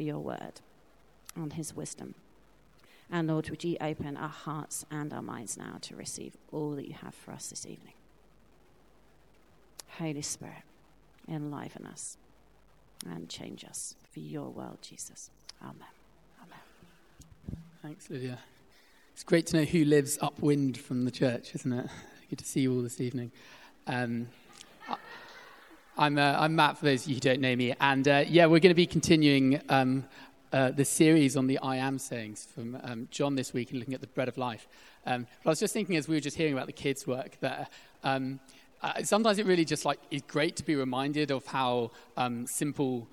for your word and his wisdom. And Lord, would you open our hearts and our minds now to receive all that you have for us this evening? Holy Spirit, enliven us and change us for your world, Jesus. Amen. Amen. Thanks, Lydia. It's great to know who lives upwind from the church, isn't it? Good to see you all this evening. Um, I'm, uh, I'm Matt, for those of you who don't know me. And uh, yeah, we're going to be continuing um, uh, the series on the I am sayings from um, John this week and looking at the bread of life. Um, but I was just thinking as we were just hearing about the kids' work that um, uh, sometimes it really just like is great to be reminded of how um, simple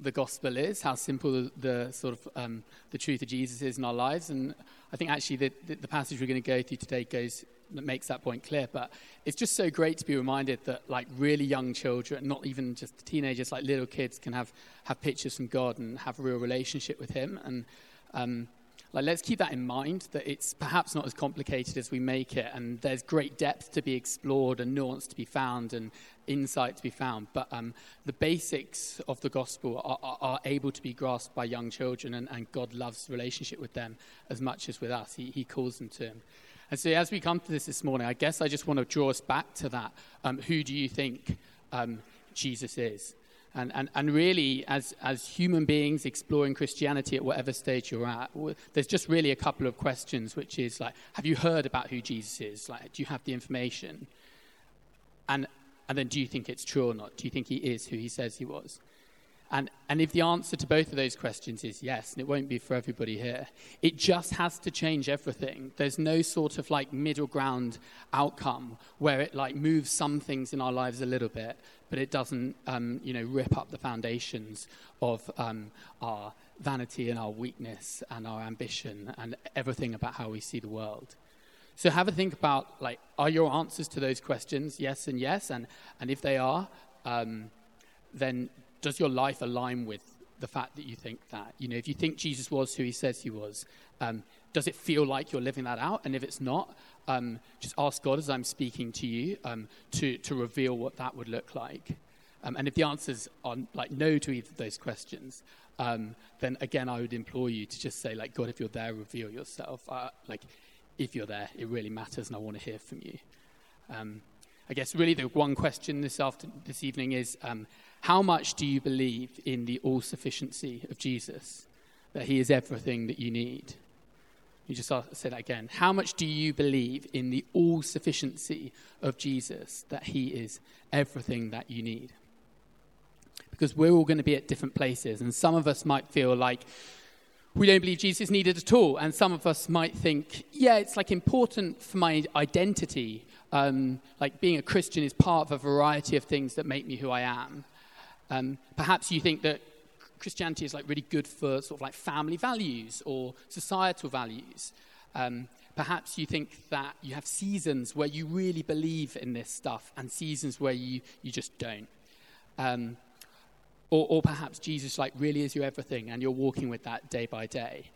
the gospel is, how simple the, the sort of um, the truth of Jesus is in our lives. And I think actually the, the, the passage we're going to go through today goes that makes that point clear. But it's just so great to be reminded that like really young children, not even just teenagers, like little kids, can have have pictures from God and have a real relationship with Him. And um, like let's keep that in mind that it's perhaps not as complicated as we make it, and there's great depth to be explored and nuance to be found and insight to be found. But um, the basics of the gospel are, are, are, able to be grasped by young children, and, and God loves relationship with them as much as with us. He, he calls them to Him. And so, as we come to this this morning, I guess I just want to draw us back to that. Um, who do you think um, Jesus is? And, and, and really, as, as human beings exploring Christianity at whatever stage you're at, there's just really a couple of questions, which is like, have you heard about who Jesus is? Like, do you have the information? And, and then, do you think it's true or not? Do you think he is who he says he was? And, and if the answer to both of those questions is yes, and it won't be for everybody here, it just has to change everything. There's no sort of like middle ground outcome where it like moves some things in our lives a little bit, but it doesn't, um, you know, rip up the foundations of um, our vanity and our weakness and our ambition and everything about how we see the world. So have a think about like, are your answers to those questions yes and yes? And, and if they are, um, then does your life align with the fact that you think that? You know, if you think Jesus was who he says he was, um, does it feel like you're living that out? And if it's not, um, just ask God as I'm speaking to you um, to, to reveal what that would look like. Um, and if the answers are like no to either of those questions, um, then again, I would implore you to just say, like, God, if you're there, reveal yourself. Uh, like, if you're there, it really matters, and I want to hear from you. Um, I guess really the one question this after this evening is how much do you believe in the all sufficiency of Jesus? That he is everything that you need? You just say that again. How much do you believe in the all sufficiency of Jesus? That he is everything that you need? Because we're all going to be at different places, and some of us might feel like we don't believe Jesus is needed at all. And some of us might think, yeah, it's like important for my identity. Um, like being a Christian is part of a variety of things that make me who I am. Um, perhaps you think that Christianity is like really good for sort of like family values or societal values. Um, perhaps you think that you have seasons where you really believe in this stuff and seasons where you, you just don't. Um, or, or perhaps Jesus like really is your everything and you're walking with that day by day.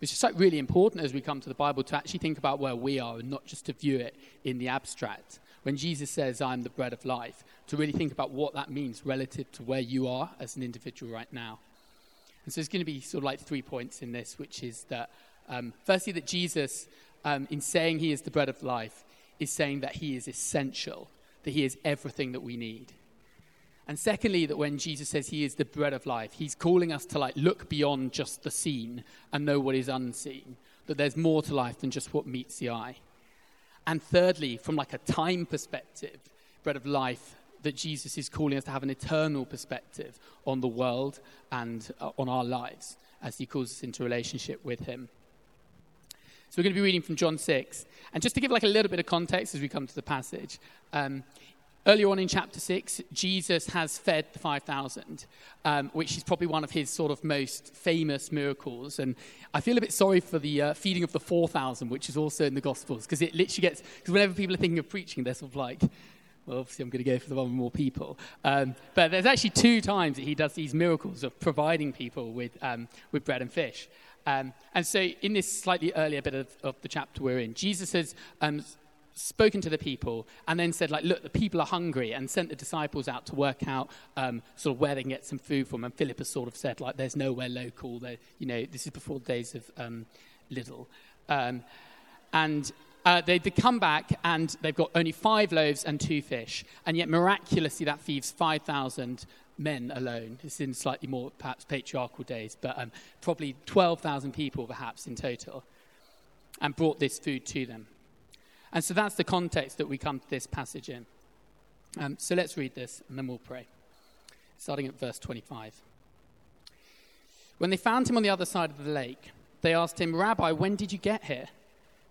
It's just like really important as we come to the Bible to actually think about where we are and not just to view it in the abstract when Jesus says, I'm the bread of life, to really think about what that means relative to where you are as an individual right now. And so there's going to be sort of like three points in this, which is that, um, firstly, that Jesus, um, in saying he is the bread of life, is saying that he is essential, that he is everything that we need. And secondly, that when Jesus says he is the bread of life, he's calling us to like look beyond just the seen and know what is unseen, that there's more to life than just what meets the eye. And thirdly, from like a time perspective, bread of life, that Jesus is calling us to have an eternal perspective on the world and uh, on our lives as he calls us into relationship with him. So we're going to be reading from John 6. And just to give like a little bit of context as we come to the passage, um, Earlier on in chapter 6, Jesus has fed the 5,000, um, which is probably one of his sort of most famous miracles. And I feel a bit sorry for the uh, feeding of the 4,000, which is also in the Gospels, because it literally gets, because whenever people are thinking of preaching, they're sort of like, well, obviously I'm going to go for the one with more people. Um, but there's actually two times that he does these miracles of providing people with, um, with bread and fish. Um, and so in this slightly earlier bit of, of, the chapter we're in, Jesus has spoken to the people and then said like look the people are hungry and sent the disciples out to work out um, sort of where they can get some food from. And philip has sort of said like there's nowhere local. There you know this is before the days of um, um, and uh, they, they come back and they've got only five loaves and two fish. And yet miraculously that feeds 5000 men alone. It's in slightly more perhaps patriarchal days but um, probably 12000 people perhaps in total and brought this food to them and so that's the context that we come to this passage in. Um, so let's read this and then we'll pray. Starting at verse 25. When they found him on the other side of the lake, they asked him, Rabbi, when did you get here?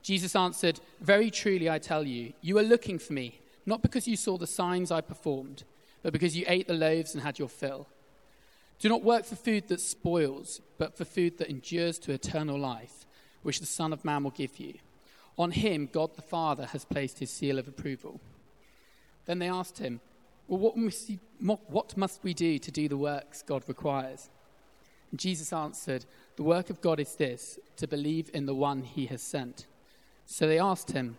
Jesus answered, Very truly I tell you, you are looking for me, not because you saw the signs I performed, but because you ate the loaves and had your fill. Do not work for food that spoils, but for food that endures to eternal life, which the Son of Man will give you. On him, God the Father has placed his seal of approval. Then they asked him, Well, what must, what must we do to do the works God requires? And Jesus answered, The work of God is this, to believe in the one he has sent. So they asked him,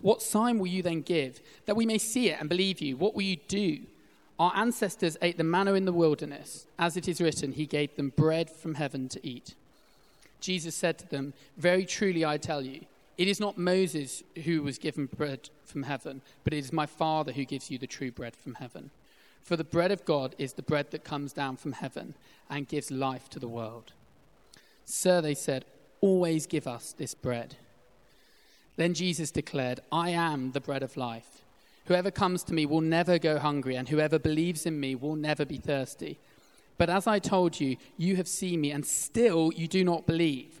What sign will you then give, that we may see it and believe you? What will you do? Our ancestors ate the manna in the wilderness. As it is written, he gave them bread from heaven to eat. Jesus said to them, Very truly I tell you, it is not Moses who was given bread from heaven, but it is my Father who gives you the true bread from heaven. For the bread of God is the bread that comes down from heaven and gives life to the world. Sir, they said, always give us this bread. Then Jesus declared, I am the bread of life. Whoever comes to me will never go hungry, and whoever believes in me will never be thirsty. But as I told you, you have seen me, and still you do not believe.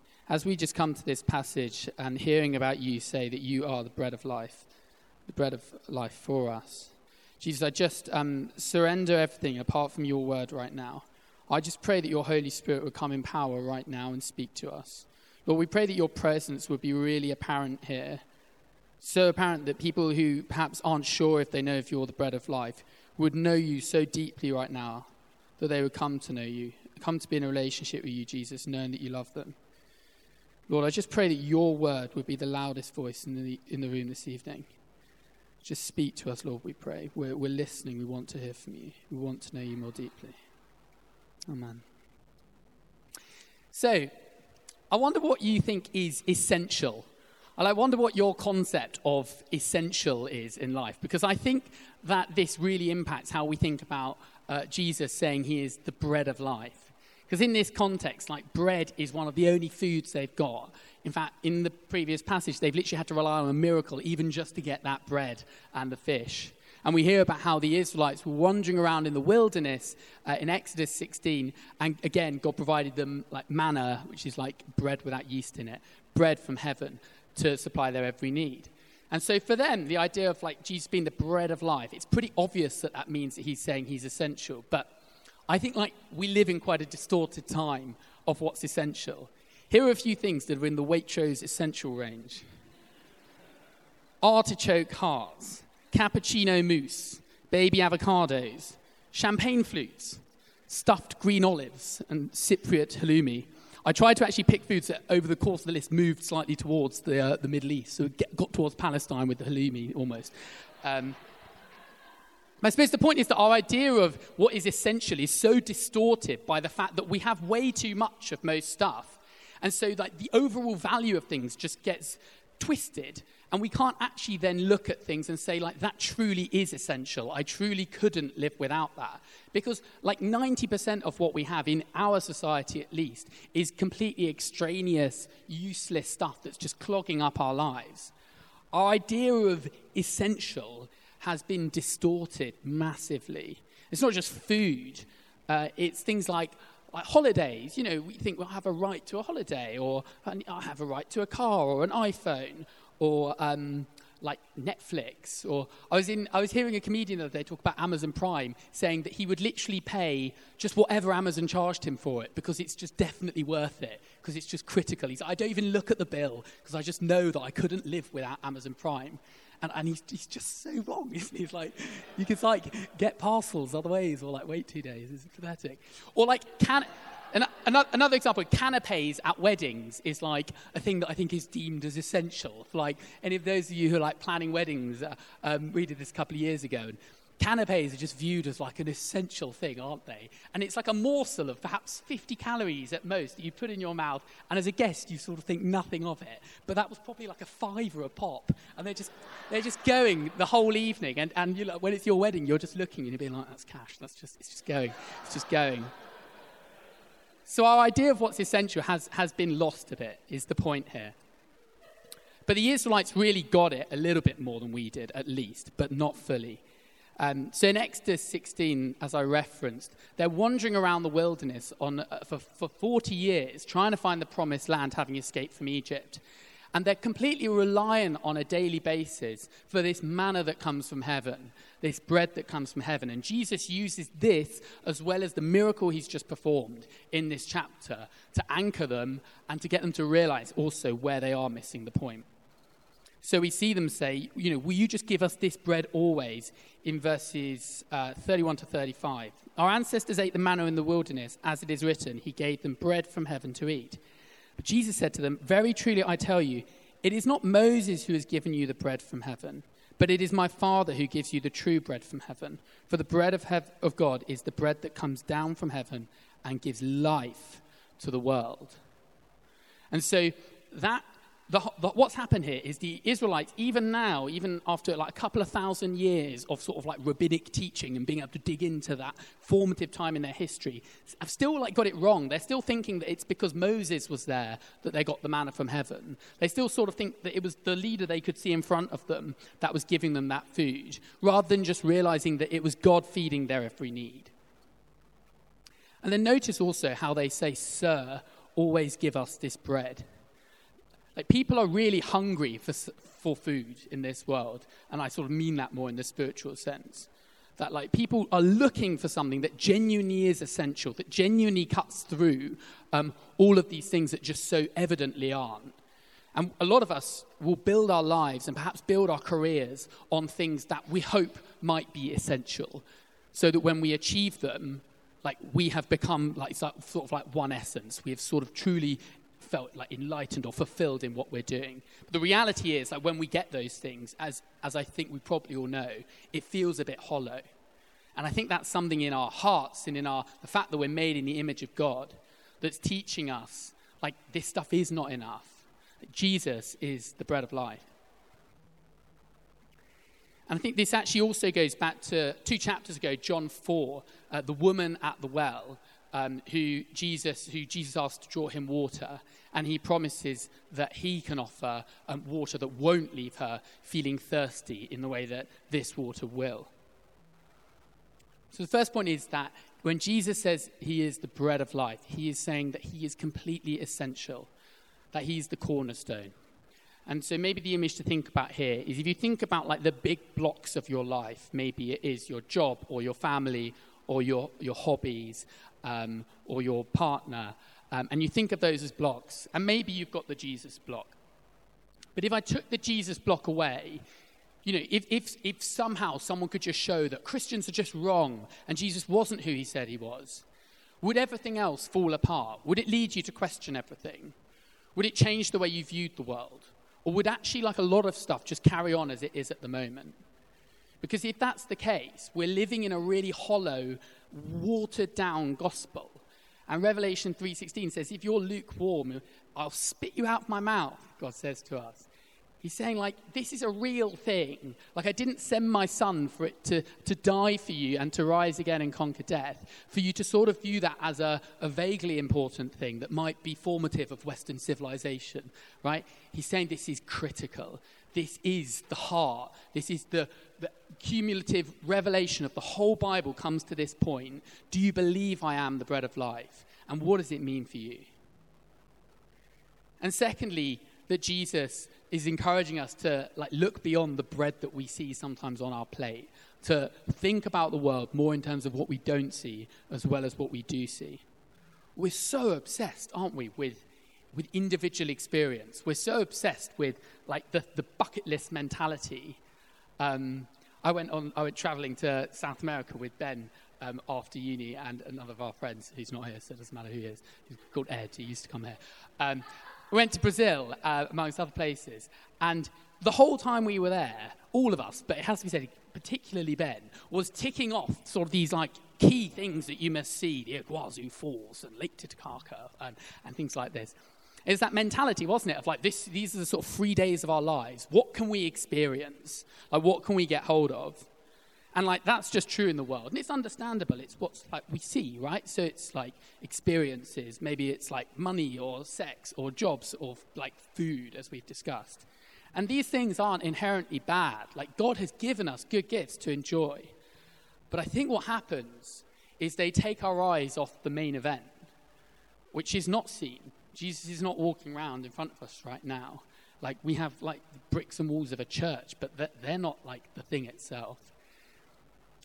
as we just come to this passage and hearing about you say that you are the bread of life, the bread of life for us, Jesus, I just um, surrender everything apart from your word right now. I just pray that your Holy Spirit would come in power right now and speak to us. Lord, we pray that your presence would be really apparent here. So apparent that people who perhaps aren't sure if they know if you're the bread of life would know you so deeply right now that they would come to know you, come to be in a relationship with you, Jesus, knowing that you love them. Lord, I just pray that your word would be the loudest voice in the, in the room this evening. Just speak to us, Lord, we pray. We're, we're listening. We want to hear from you. We want to know you more deeply. Amen. So, I wonder what you think is essential. And I wonder what your concept of essential is in life, because I think that this really impacts how we think about uh, Jesus saying he is the bread of life. Because in this context, like bread is one of the only foods they've got. In fact, in the previous passage, they've literally had to rely on a miracle even just to get that bread and the fish. And we hear about how the Israelites were wandering around in the wilderness uh, in Exodus 16. And again, God provided them like manna, which is like bread without yeast in it, bread from heaven to supply their every need. And so for them, the idea of like Jesus being the bread of life, it's pretty obvious that that means that he's saying he's essential. But I think like we live in quite a distorted time of what's essential. Here are a few things that are in the Waitrose essential range. Artichoke hearts, cappuccino mousse, baby avocados, champagne flutes, stuffed green olives, and Cypriot halloumi. I tried to actually pick foods that over the course of the list moved slightly towards the, uh, the Middle East, so it got towards Palestine with the halloumi almost. Um, I suppose the point is that our idea of what is essential is so distorted by the fact that we have way too much of most stuff. And so like the overall value of things just gets twisted and we can't actually then look at things and say like that truly is essential i truly couldn't live without that because like 90% of what we have in our society at least is completely extraneous useless stuff that's just clogging up our lives our idea of essential has been distorted massively. It's not just food, uh, it's things like, like holidays. You know, we think, well, have a right to a holiday, or I have a right to a car, or an iPhone, or um, like Netflix. Or I was, in, I was hearing a comedian the other day talk about Amazon Prime, saying that he would literally pay just whatever Amazon charged him for it because it's just definitely worth it, because it's just critical. He's I don't even look at the bill because I just know that I couldn't live without Amazon Prime. And, and he's, he's just so wrong, isn't he? He's like, you can like get parcels other ways or like wait two days. It's pathetic. Or like, can, another example, canapes at weddings is like a thing that I think is deemed as essential. Like any of those of you who are like planning weddings, uh, um, we did this a couple of years ago. And canapes are just viewed as like an essential thing, aren't they? And it's like a morsel of perhaps 50 calories at most that you put in your mouth, and as a guest, you sort of think nothing of it. But that was probably like a fiver a pop, and they're just they're just going the whole evening. And and you when it's your wedding, you're just looking and you're being like, that's cash. That's just it's just going, it's just going. So our idea of what's essential has, has been lost a bit, is the point here. But the Israelites really got it a little bit more than we did, at least, but not fully. Um, so in Exodus 16, as I referenced, they're wandering around the wilderness on, uh, for, for 40 years, trying to find the promised land, having escaped from Egypt. And they're completely reliant on a daily basis for this manna that comes from heaven, this bread that comes from heaven. And Jesus uses this as well as the miracle he's just performed in this chapter to anchor them and to get them to realize also where they are missing the point. So we see them say, you know, will you just give us this bread always in verses uh, 31 to 35. Our ancestors ate the manna in the wilderness, as it is written, He gave them bread from heaven to eat. But Jesus said to them, Very truly I tell you, it is not Moses who has given you the bread from heaven, but it is my Father who gives you the true bread from heaven. For the bread of, hev- of God is the bread that comes down from heaven and gives life to the world. And so that the, the, what's happened here is the Israelites, even now, even after like a couple of thousand years of sort of like rabbinic teaching and being able to dig into that formative time in their history, have still like got it wrong. They're still thinking that it's because Moses was there that they got the manna from heaven. They still sort of think that it was the leader they could see in front of them that was giving them that food, rather than just realizing that it was God feeding their every need. And then notice also how they say, Sir, always give us this bread. Like people are really hungry for, for food in this world, and I sort of mean that more in the spiritual sense. That like people are looking for something that genuinely is essential, that genuinely cuts through um, all of these things that just so evidently aren't. And a lot of us will build our lives and perhaps build our careers on things that we hope might be essential, so that when we achieve them, like we have become like sort of like one essence. We have sort of truly felt like enlightened or fulfilled in what we're doing. But the reality is that when we get those things, as, as I think we probably all know, it feels a bit hollow. And I think that's something in our hearts and in our, the fact that we're made in the image of God that's teaching us like this stuff is not enough. Jesus is the bread of life. And I think this actually also goes back to two chapters ago, John 4, uh, the woman at the well, um, who Jesus who Jesus asked to draw him water, and he promises that he can offer um, water that won't leave her feeling thirsty in the way that this water will. So the first point is that when Jesus says he is the bread of life, he is saying that he is completely essential, that he's the cornerstone. And so maybe the image to think about here is if you think about like the big blocks of your life, maybe it is your job or your family or your, your hobbies um, or your partner, um, and you think of those as blocks, and maybe you've got the Jesus block. But if I took the Jesus block away, you know, if, if, if somehow someone could just show that Christians are just wrong and Jesus wasn't who he said he was, would everything else fall apart? Would it lead you to question everything? Would it change the way you viewed the world? Or would actually, like a lot of stuff, just carry on as it is at the moment? Because if that's the case, we're living in a really hollow, watered down gospel. And Revelation 3:16 says, "If you're lukewarm, I'll spit you out of my mouth," God says to us. He's saying, like, this is a real thing. Like, I didn't send my son for it to, to die for you and to rise again and conquer death, for you to sort of view that as a, a vaguely important thing that might be formative of Western civilization, right? He's saying this is critical. This is the heart. This is the, the cumulative revelation of the whole Bible comes to this point. Do you believe I am the bread of life? And what does it mean for you? And secondly, that Jesus is encouraging us to like look beyond the bread that we see sometimes on our plate, to think about the world more in terms of what we don't see as well as what we do see. We're so obsessed, aren't we, with with individual experience. We're so obsessed with like the, the bucket list mentality. Um, I went on. I went traveling to South America with Ben um, after uni and another of our friends who's not here, so it doesn't matter who he is. He's called Ed. He used to come here. Um, we went to Brazil, uh, amongst other places, and the whole time we were there, all of us, but it has to be said, particularly Ben, was ticking off sort of these like key things that you must see: the Iguazu Falls and Lake Titicaca and, and things like this. It's that mentality, wasn't it, of like this, these are the sort of three days of our lives. What can we experience? Like, what can we get hold of? And like that's just true in the world. And it's understandable. It's what's like we see, right? So it's like experiences, maybe it's like money or sex or jobs or like food as we've discussed. And these things aren't inherently bad. Like God has given us good gifts to enjoy. But I think what happens is they take our eyes off the main event, which is not seen. Jesus is not walking around in front of us right now. Like we have like bricks and walls of a church, but they're not like the thing itself.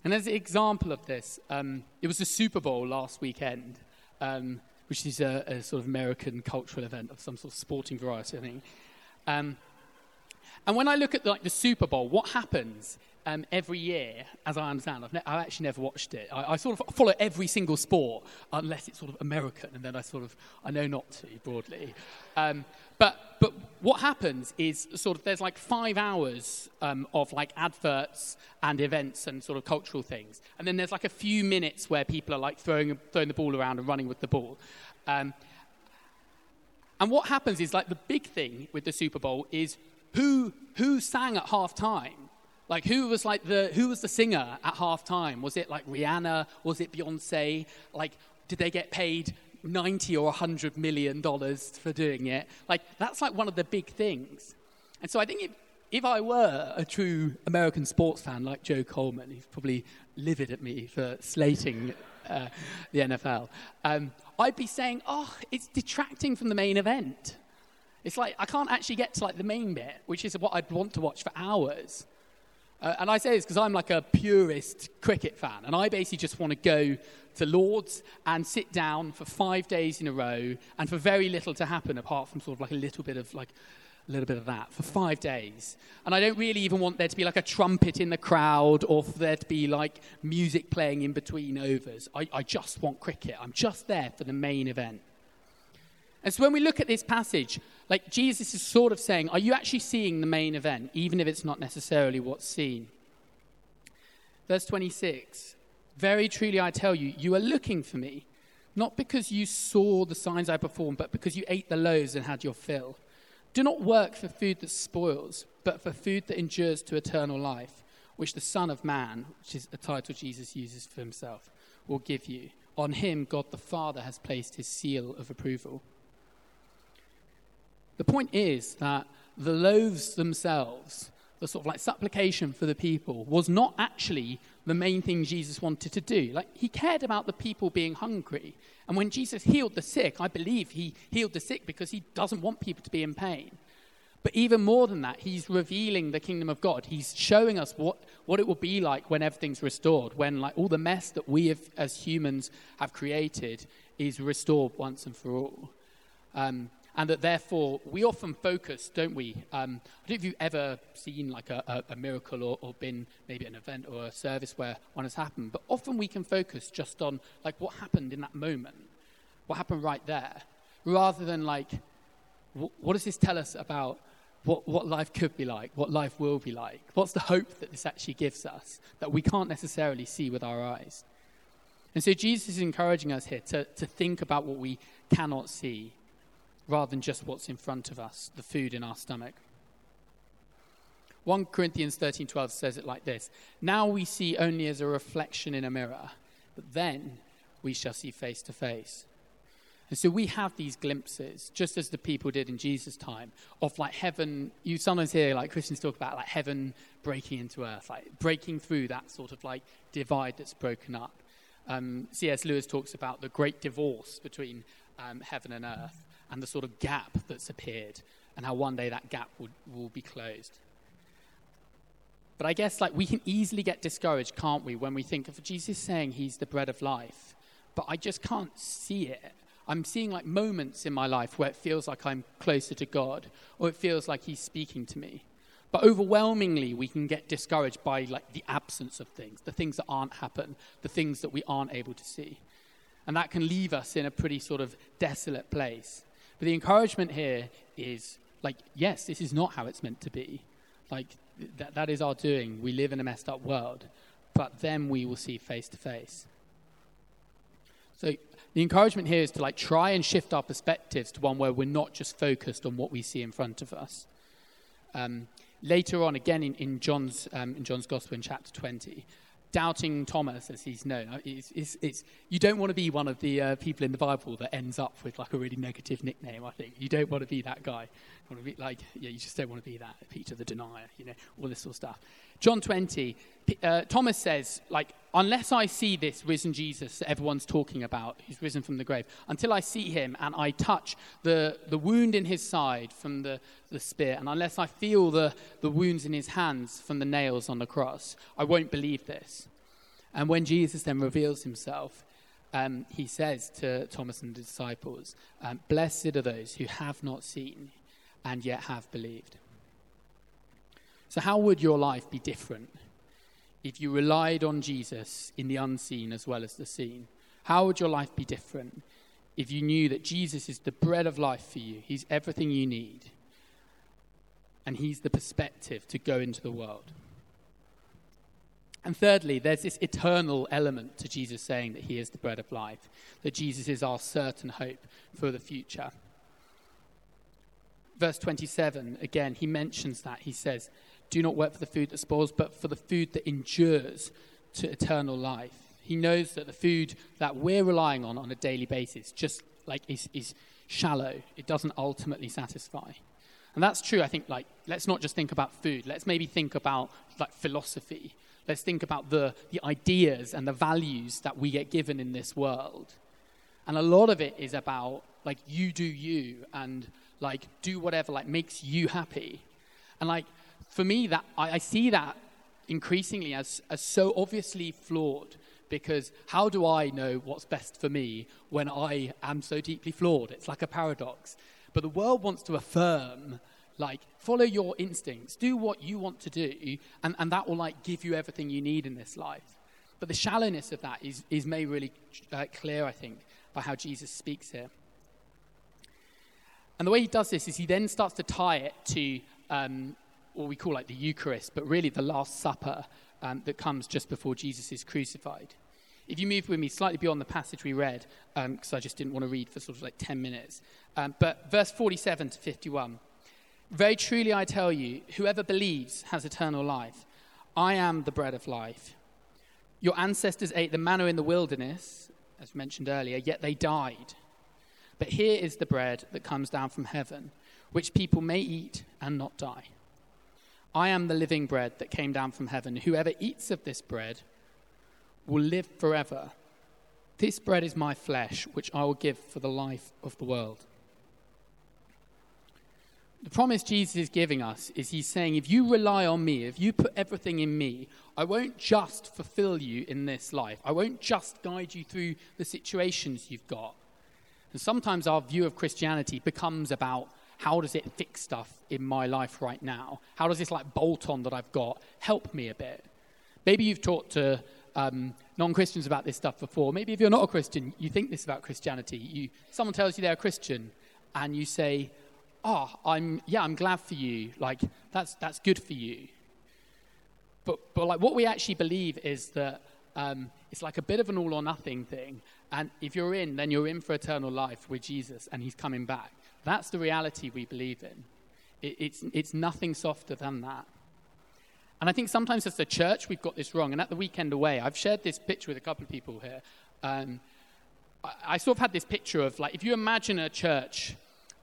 And as an example of this, um, it was the Super Bowl last weekend, um, which is a, a, sort of American cultural event of some sort of sporting variety, I think. Um, and when I look at the, like the Super Bowl, what happens um, every year, as I understand. I've, ne- I've actually never watched it. I, I, sort of follow every single sport unless it's sort of American, and then I sort of I know not to broadly. Um, but but what happens is sort of there's like five hours um, of like adverts and events and sort of cultural things, and then there's like a few minutes where people are like throwing throwing the ball around and running with the ball. Um, and what happens is like the big thing with the Super Bowl is who who sang at half time like who was like the who was the singer at halftime? Was it like Rihanna? Was it Beyonce? Like did they get paid 90 or 100 million dollars for doing it? Like that's like one of the big things. And so I think if, if I were a true American sports fan like Joe Coleman, he's probably livid at me for slating uh, the NFL, um, I'd be saying, oh, it's detracting from the main event. It's like I can't actually get to like the main bit, which is what I'd want to watch for hours. Uh, and I say this because I'm like a purist cricket fan, and I basically just want to go to Lord's and sit down for five days in a row, and for very little to happen apart from sort of like a little bit of like a little bit of that for five days. And I don't really even want there to be like a trumpet in the crowd or for there to be like music playing in between overs. I, I just want cricket. I'm just there for the main event. And so when we look at this passage, like Jesus is sort of saying, Are you actually seeing the main event, even if it's not necessarily what's seen? Verse 26 Very truly I tell you, you are looking for me, not because you saw the signs I performed, but because you ate the loaves and had your fill. Do not work for food that spoils, but for food that endures to eternal life, which the Son of Man, which is a title Jesus uses for himself, will give you. On him, God the Father has placed his seal of approval. The point is that the loaves themselves, the sort of like supplication for the people, was not actually the main thing Jesus wanted to do. Like, he cared about the people being hungry. And when Jesus healed the sick, I believe he healed the sick because he doesn't want people to be in pain. But even more than that, he's revealing the kingdom of God. He's showing us what, what it will be like when everything's restored, when like all the mess that we have, as humans have created is restored once and for all. Um, and that therefore we often focus, don't we? Um, I don't know if you've ever seen like a, a, a miracle or, or, been maybe an event or a service where one has happened, but often we can focus just on like what happened in that moment, what happened right there, rather than like wh- what does this tell us about what, what life could be like, what life will be like? What's the hope that this actually gives us that we can't necessarily see with our eyes? And so Jesus is encouraging us here to, to think about what we cannot see rather than just what's in front of us, the food in our stomach. 1 Corinthians 13:12 says it like this: "Now we see only as a reflection in a mirror, but then we shall see face to face." And so we have these glimpses, just as the people did in Jesus' time, of like heaven. You sometimes hear like Christians talk about like heaven breaking into earth, like breaking through that sort of like divide that's broken up. Um, C.S. Lewis talks about the great divorce between um, heaven and earth and the sort of gap that's appeared and how one day that gap will, will be closed. But I guess like we can easily get discouraged, can't we, when we think of Jesus saying he's the bread of life, but I just can't see it. I'm seeing like moments in my life where it feels like I'm closer to God, or it feels like he's speaking to me. But overwhelmingly, we can get discouraged by like the absence of things, the things that aren't happen, the things that we aren't able to see. And that can leave us in a pretty sort of desolate place. But the encouragement here is like, yes, this is not how it's meant to be. Like, that, that is our doing. We live in a messed up world, but then we will see face to face. So the encouragement here is to like try and shift our perspectives to one where we're not just focused on what we see in front of us. Um, later on, again in, in John's um, in John's Gospel in chapter 20, doubting Thomas, as he's known. It's, it's, it's, you don't want to be one of the uh, people in the Bible that ends up with like a really negative nickname. I think you don't want to be that guy. You want to be like, yeah, you just don't want to be that Peter the denier, you know, all this sort of stuff. John 20, uh, Thomas says, like, unless I see this risen Jesus that everyone's talking about, who's risen from the grave, until I see him and I touch the, the wound in his side from the, the spear, and unless I feel the, the wounds in his hands from the nails on the cross, I won't believe this. And when Jesus then reveals himself, um, he says to Thomas and the disciples, um, Blessed are those who have not seen and yet have believed. So, how would your life be different if you relied on Jesus in the unseen as well as the seen? How would your life be different if you knew that Jesus is the bread of life for you? He's everything you need, and He's the perspective to go into the world. And thirdly, there's this eternal element to Jesus saying that He is the bread of life, that Jesus is our certain hope for the future. Verse 27, again, he mentions that. He says, do not work for the food that spoils, but for the food that endures to eternal life. He knows that the food that we're relying on on a daily basis just like is, is shallow. It doesn't ultimately satisfy. And that's true, I think, like, let's not just think about food. Let's maybe think about, like, philosophy. Let's think about the, the ideas and the values that we get given in this world. And a lot of it is about, like, you do you and, like, do whatever, like, makes you happy. And, like, for me, that I, I see that increasingly as, as so obviously flawed because how do I know what's best for me when I am so deeply flawed? It's like a paradox. But the world wants to affirm, like, follow your instincts, do what you want to do, and, and that will, like, give you everything you need in this life. But the shallowness of that is, is made really uh, clear, I think, by how Jesus speaks here. And the way he does this is he then starts to tie it to um, what we call like the Eucharist, but really the Last Supper um, that comes just before Jesus is crucified. If you move with me slightly beyond the passage we read, because um, I just didn't want to read for sort of like 10 minutes, um, but verse 47 to 51. Very truly I tell you, whoever believes has eternal life. I am the bread of life. Your ancestors ate the manna in the wilderness, as mentioned earlier, yet they died. But here is the bread that comes down from heaven, which people may eat and not die. I am the living bread that came down from heaven. Whoever eats of this bread will live forever. This bread is my flesh, which I will give for the life of the world. The promise Jesus is giving us is He's saying, if you rely on me, if you put everything in me, I won't just fulfill you in this life. I won't just guide you through the situations you've got. And sometimes our view of Christianity becomes about how does it fix stuff in my life right now? How does this like bolt on that I've got help me a bit? Maybe you've talked to um, non-Christians about this stuff before. Maybe if you're not a Christian, you think this about Christianity. You, someone tells you they're a Christian, and you say, "Oh, I'm yeah, I'm glad for you. Like that's that's good for you." But but like what we actually believe is that um, it's like a bit of an all or nothing thing. And if you're in, then you're in for eternal life with Jesus, and He's coming back. That's the reality we believe in. It, it's, it's nothing softer than that. And I think sometimes as the church, we've got this wrong. And at the weekend away, I've shared this picture with a couple of people here. Um, I, I, sort of had this picture of like, if you imagine a church,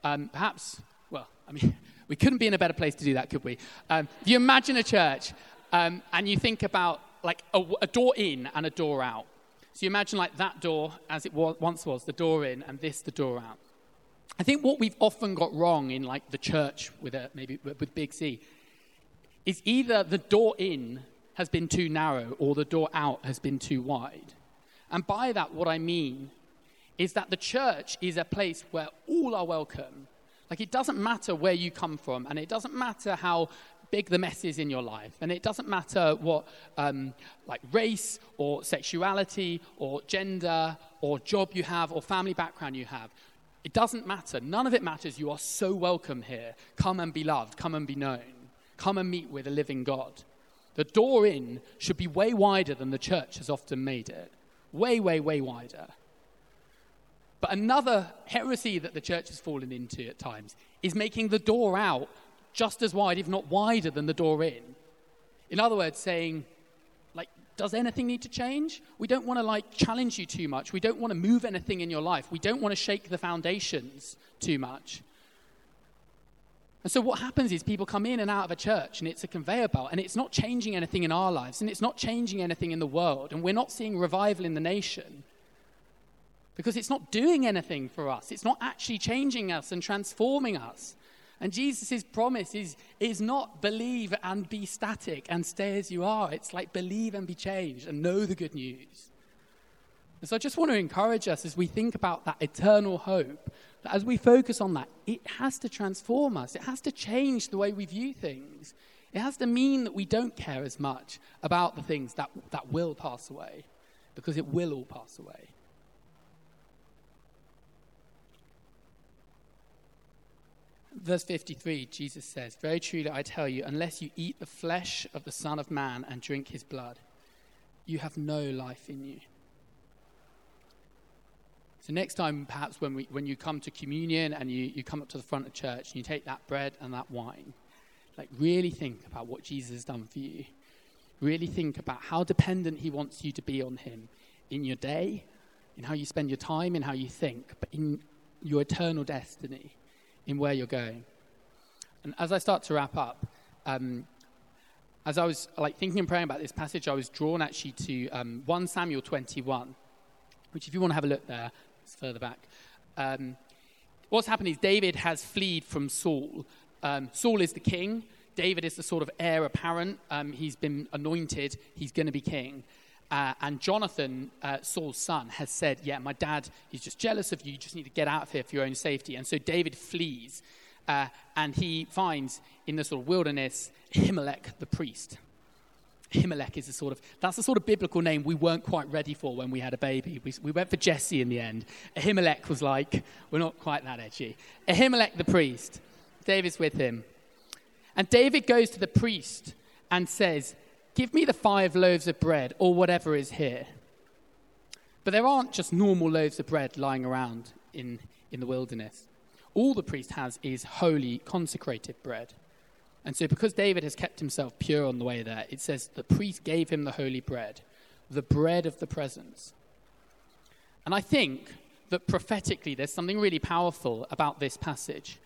um, perhaps, well, I mean, we couldn't be in a better place to do that, could we? Um, if you imagine a church um, and you think about like a, a, door in and a door out. So you imagine like that door as it was, once was, the door in, and this the door out. I think what we've often got wrong in like the church with a, maybe with big C is either the door in has been too narrow or the door out has been too wide. And by that, what I mean is that the church is a place where all are welcome. Like it doesn't matter where you come from, and it doesn't matter how big the mess is in your life, and it doesn't matter what um, like race or sexuality or gender or job you have or family background you have. It doesn't matter. None of it matters. You are so welcome here. Come and be loved. Come and be known. Come and meet with a living God. The door in should be way wider than the church has often made it. Way, way, way wider. But another heresy that the church has fallen into at times is making the door out just as wide, if not wider, than the door in. In other words, saying, does anything need to change? We don't want to like challenge you too much. We don't want to move anything in your life. We don't want to shake the foundations too much. And so what happens is people come in and out of a church and it's a conveyor belt and it's not changing anything in our lives and it's not changing anything in the world and we're not seeing revival in the nation because it's not doing anything for us. It's not actually changing us and transforming us. And Jesus' promise is, is not believe and be static and stay as you are. It's like believe and be changed and know the good news. And so I just want to encourage us as we think about that eternal hope that as we focus on that, it has to transform us. It has to change the way we view things. It has to mean that we don't care as much about the things that, that will pass away, because it will all pass away. Verse 53, Jesus says, Very truly I tell you, unless you eat the flesh of the Son of Man and drink his blood, you have no life in you. So next time, perhaps when, we, when you come to communion and you, you come up to the front of church and you take that bread and that wine, like really think about what Jesus has done for you. Really think about how dependent he wants you to be on him in your day, in how you spend your time, in how you think, but in your eternal destiny, in where you're going. And as I start to wrap up, um, as I was like thinking and praying about this passage, I was drawn actually to um, 1 Samuel 21, which if you want to have a look there, it's further back. Um, what's happened is David has fled from Saul. Um, Saul is the king. David is the sort of heir apparent. Um, he's been anointed. He's going to be king. Uh, and Jonathan, uh, Saul's son, has said, Yeah, my dad, he's just jealous of you. You just need to get out of here for your own safety. And so David flees. Uh, and he finds in the sort of wilderness Ahimelech the priest. Ahimelech is a sort of, that's the sort of biblical name we weren't quite ready for when we had a baby. We, we went for Jesse in the end. Ahimelech was like, we're not quite that edgy. Ahimelech the priest, David's with him. And David goes to the priest and says, Give me the five loaves of bread or whatever is here. But there aren't just normal loaves of bread lying around in, in the wilderness. All the priest has is holy, consecrated bread. And so, because David has kept himself pure on the way there, it says the priest gave him the holy bread, the bread of the presence. And I think that prophetically, there's something really powerful about this passage.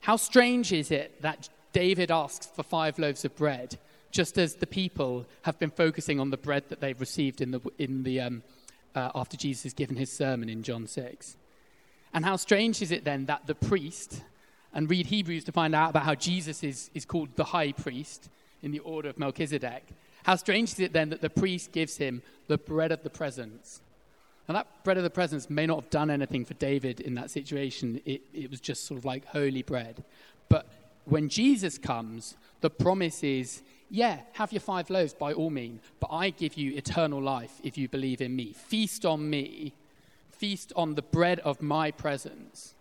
How strange is it that David asks for five loaves of bread, just as the people have been focusing on the bread that they've received in the, in the, um, uh, after Jesus has given his sermon in John 6? And how strange is it then that the priest, and read Hebrews to find out about how Jesus is, is called the high priest in the order of Melchizedek. How strange is it then that the priest gives him the bread of the presence? Now, that bread of the presence may not have done anything for David in that situation. It, it was just sort of like holy bread. But when Jesus comes, the promise is yeah, have your five loaves by all means, but I give you eternal life if you believe in me. Feast on me, feast on the bread of my presence.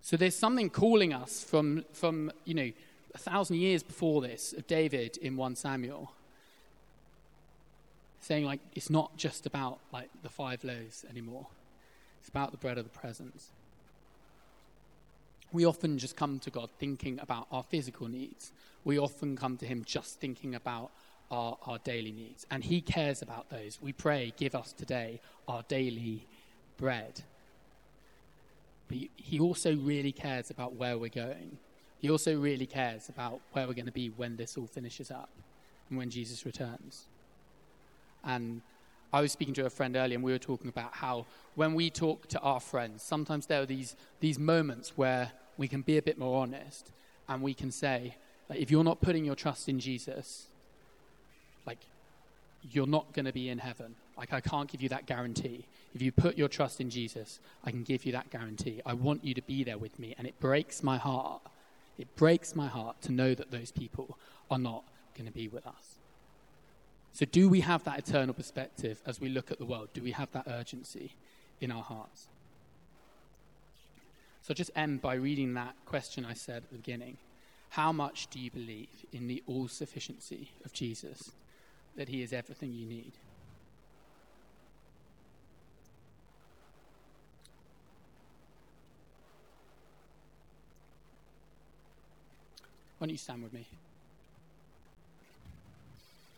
So there's something calling us from, from you know, a thousand years before this of David in 1 Samuel. Saying, like, it's not just about, like, the five loaves anymore. It's about the bread of the presence. We often just come to God thinking about our physical needs. We often come to Him just thinking about our, our daily needs. And He cares about those. We pray, give us today our daily bread. But he also really cares about where we're going. He also really cares about where we're going to be when this all finishes up and when Jesus returns. And I was speaking to a friend earlier, and we were talking about how when we talk to our friends, sometimes there are these, these moments where we can be a bit more honest and we can say, like, if you're not putting your trust in Jesus, like, you're not going to be in heaven. Like, I can't give you that guarantee. If you put your trust in Jesus, I can give you that guarantee. I want you to be there with me. And it breaks my heart. It breaks my heart to know that those people are not going to be with us. So, do we have that eternal perspective as we look at the world? Do we have that urgency in our hearts? So, I'll just end by reading that question I said at the beginning. How much do you believe in the all sufficiency of Jesus, that he is everything you need? Why don't you stand with me?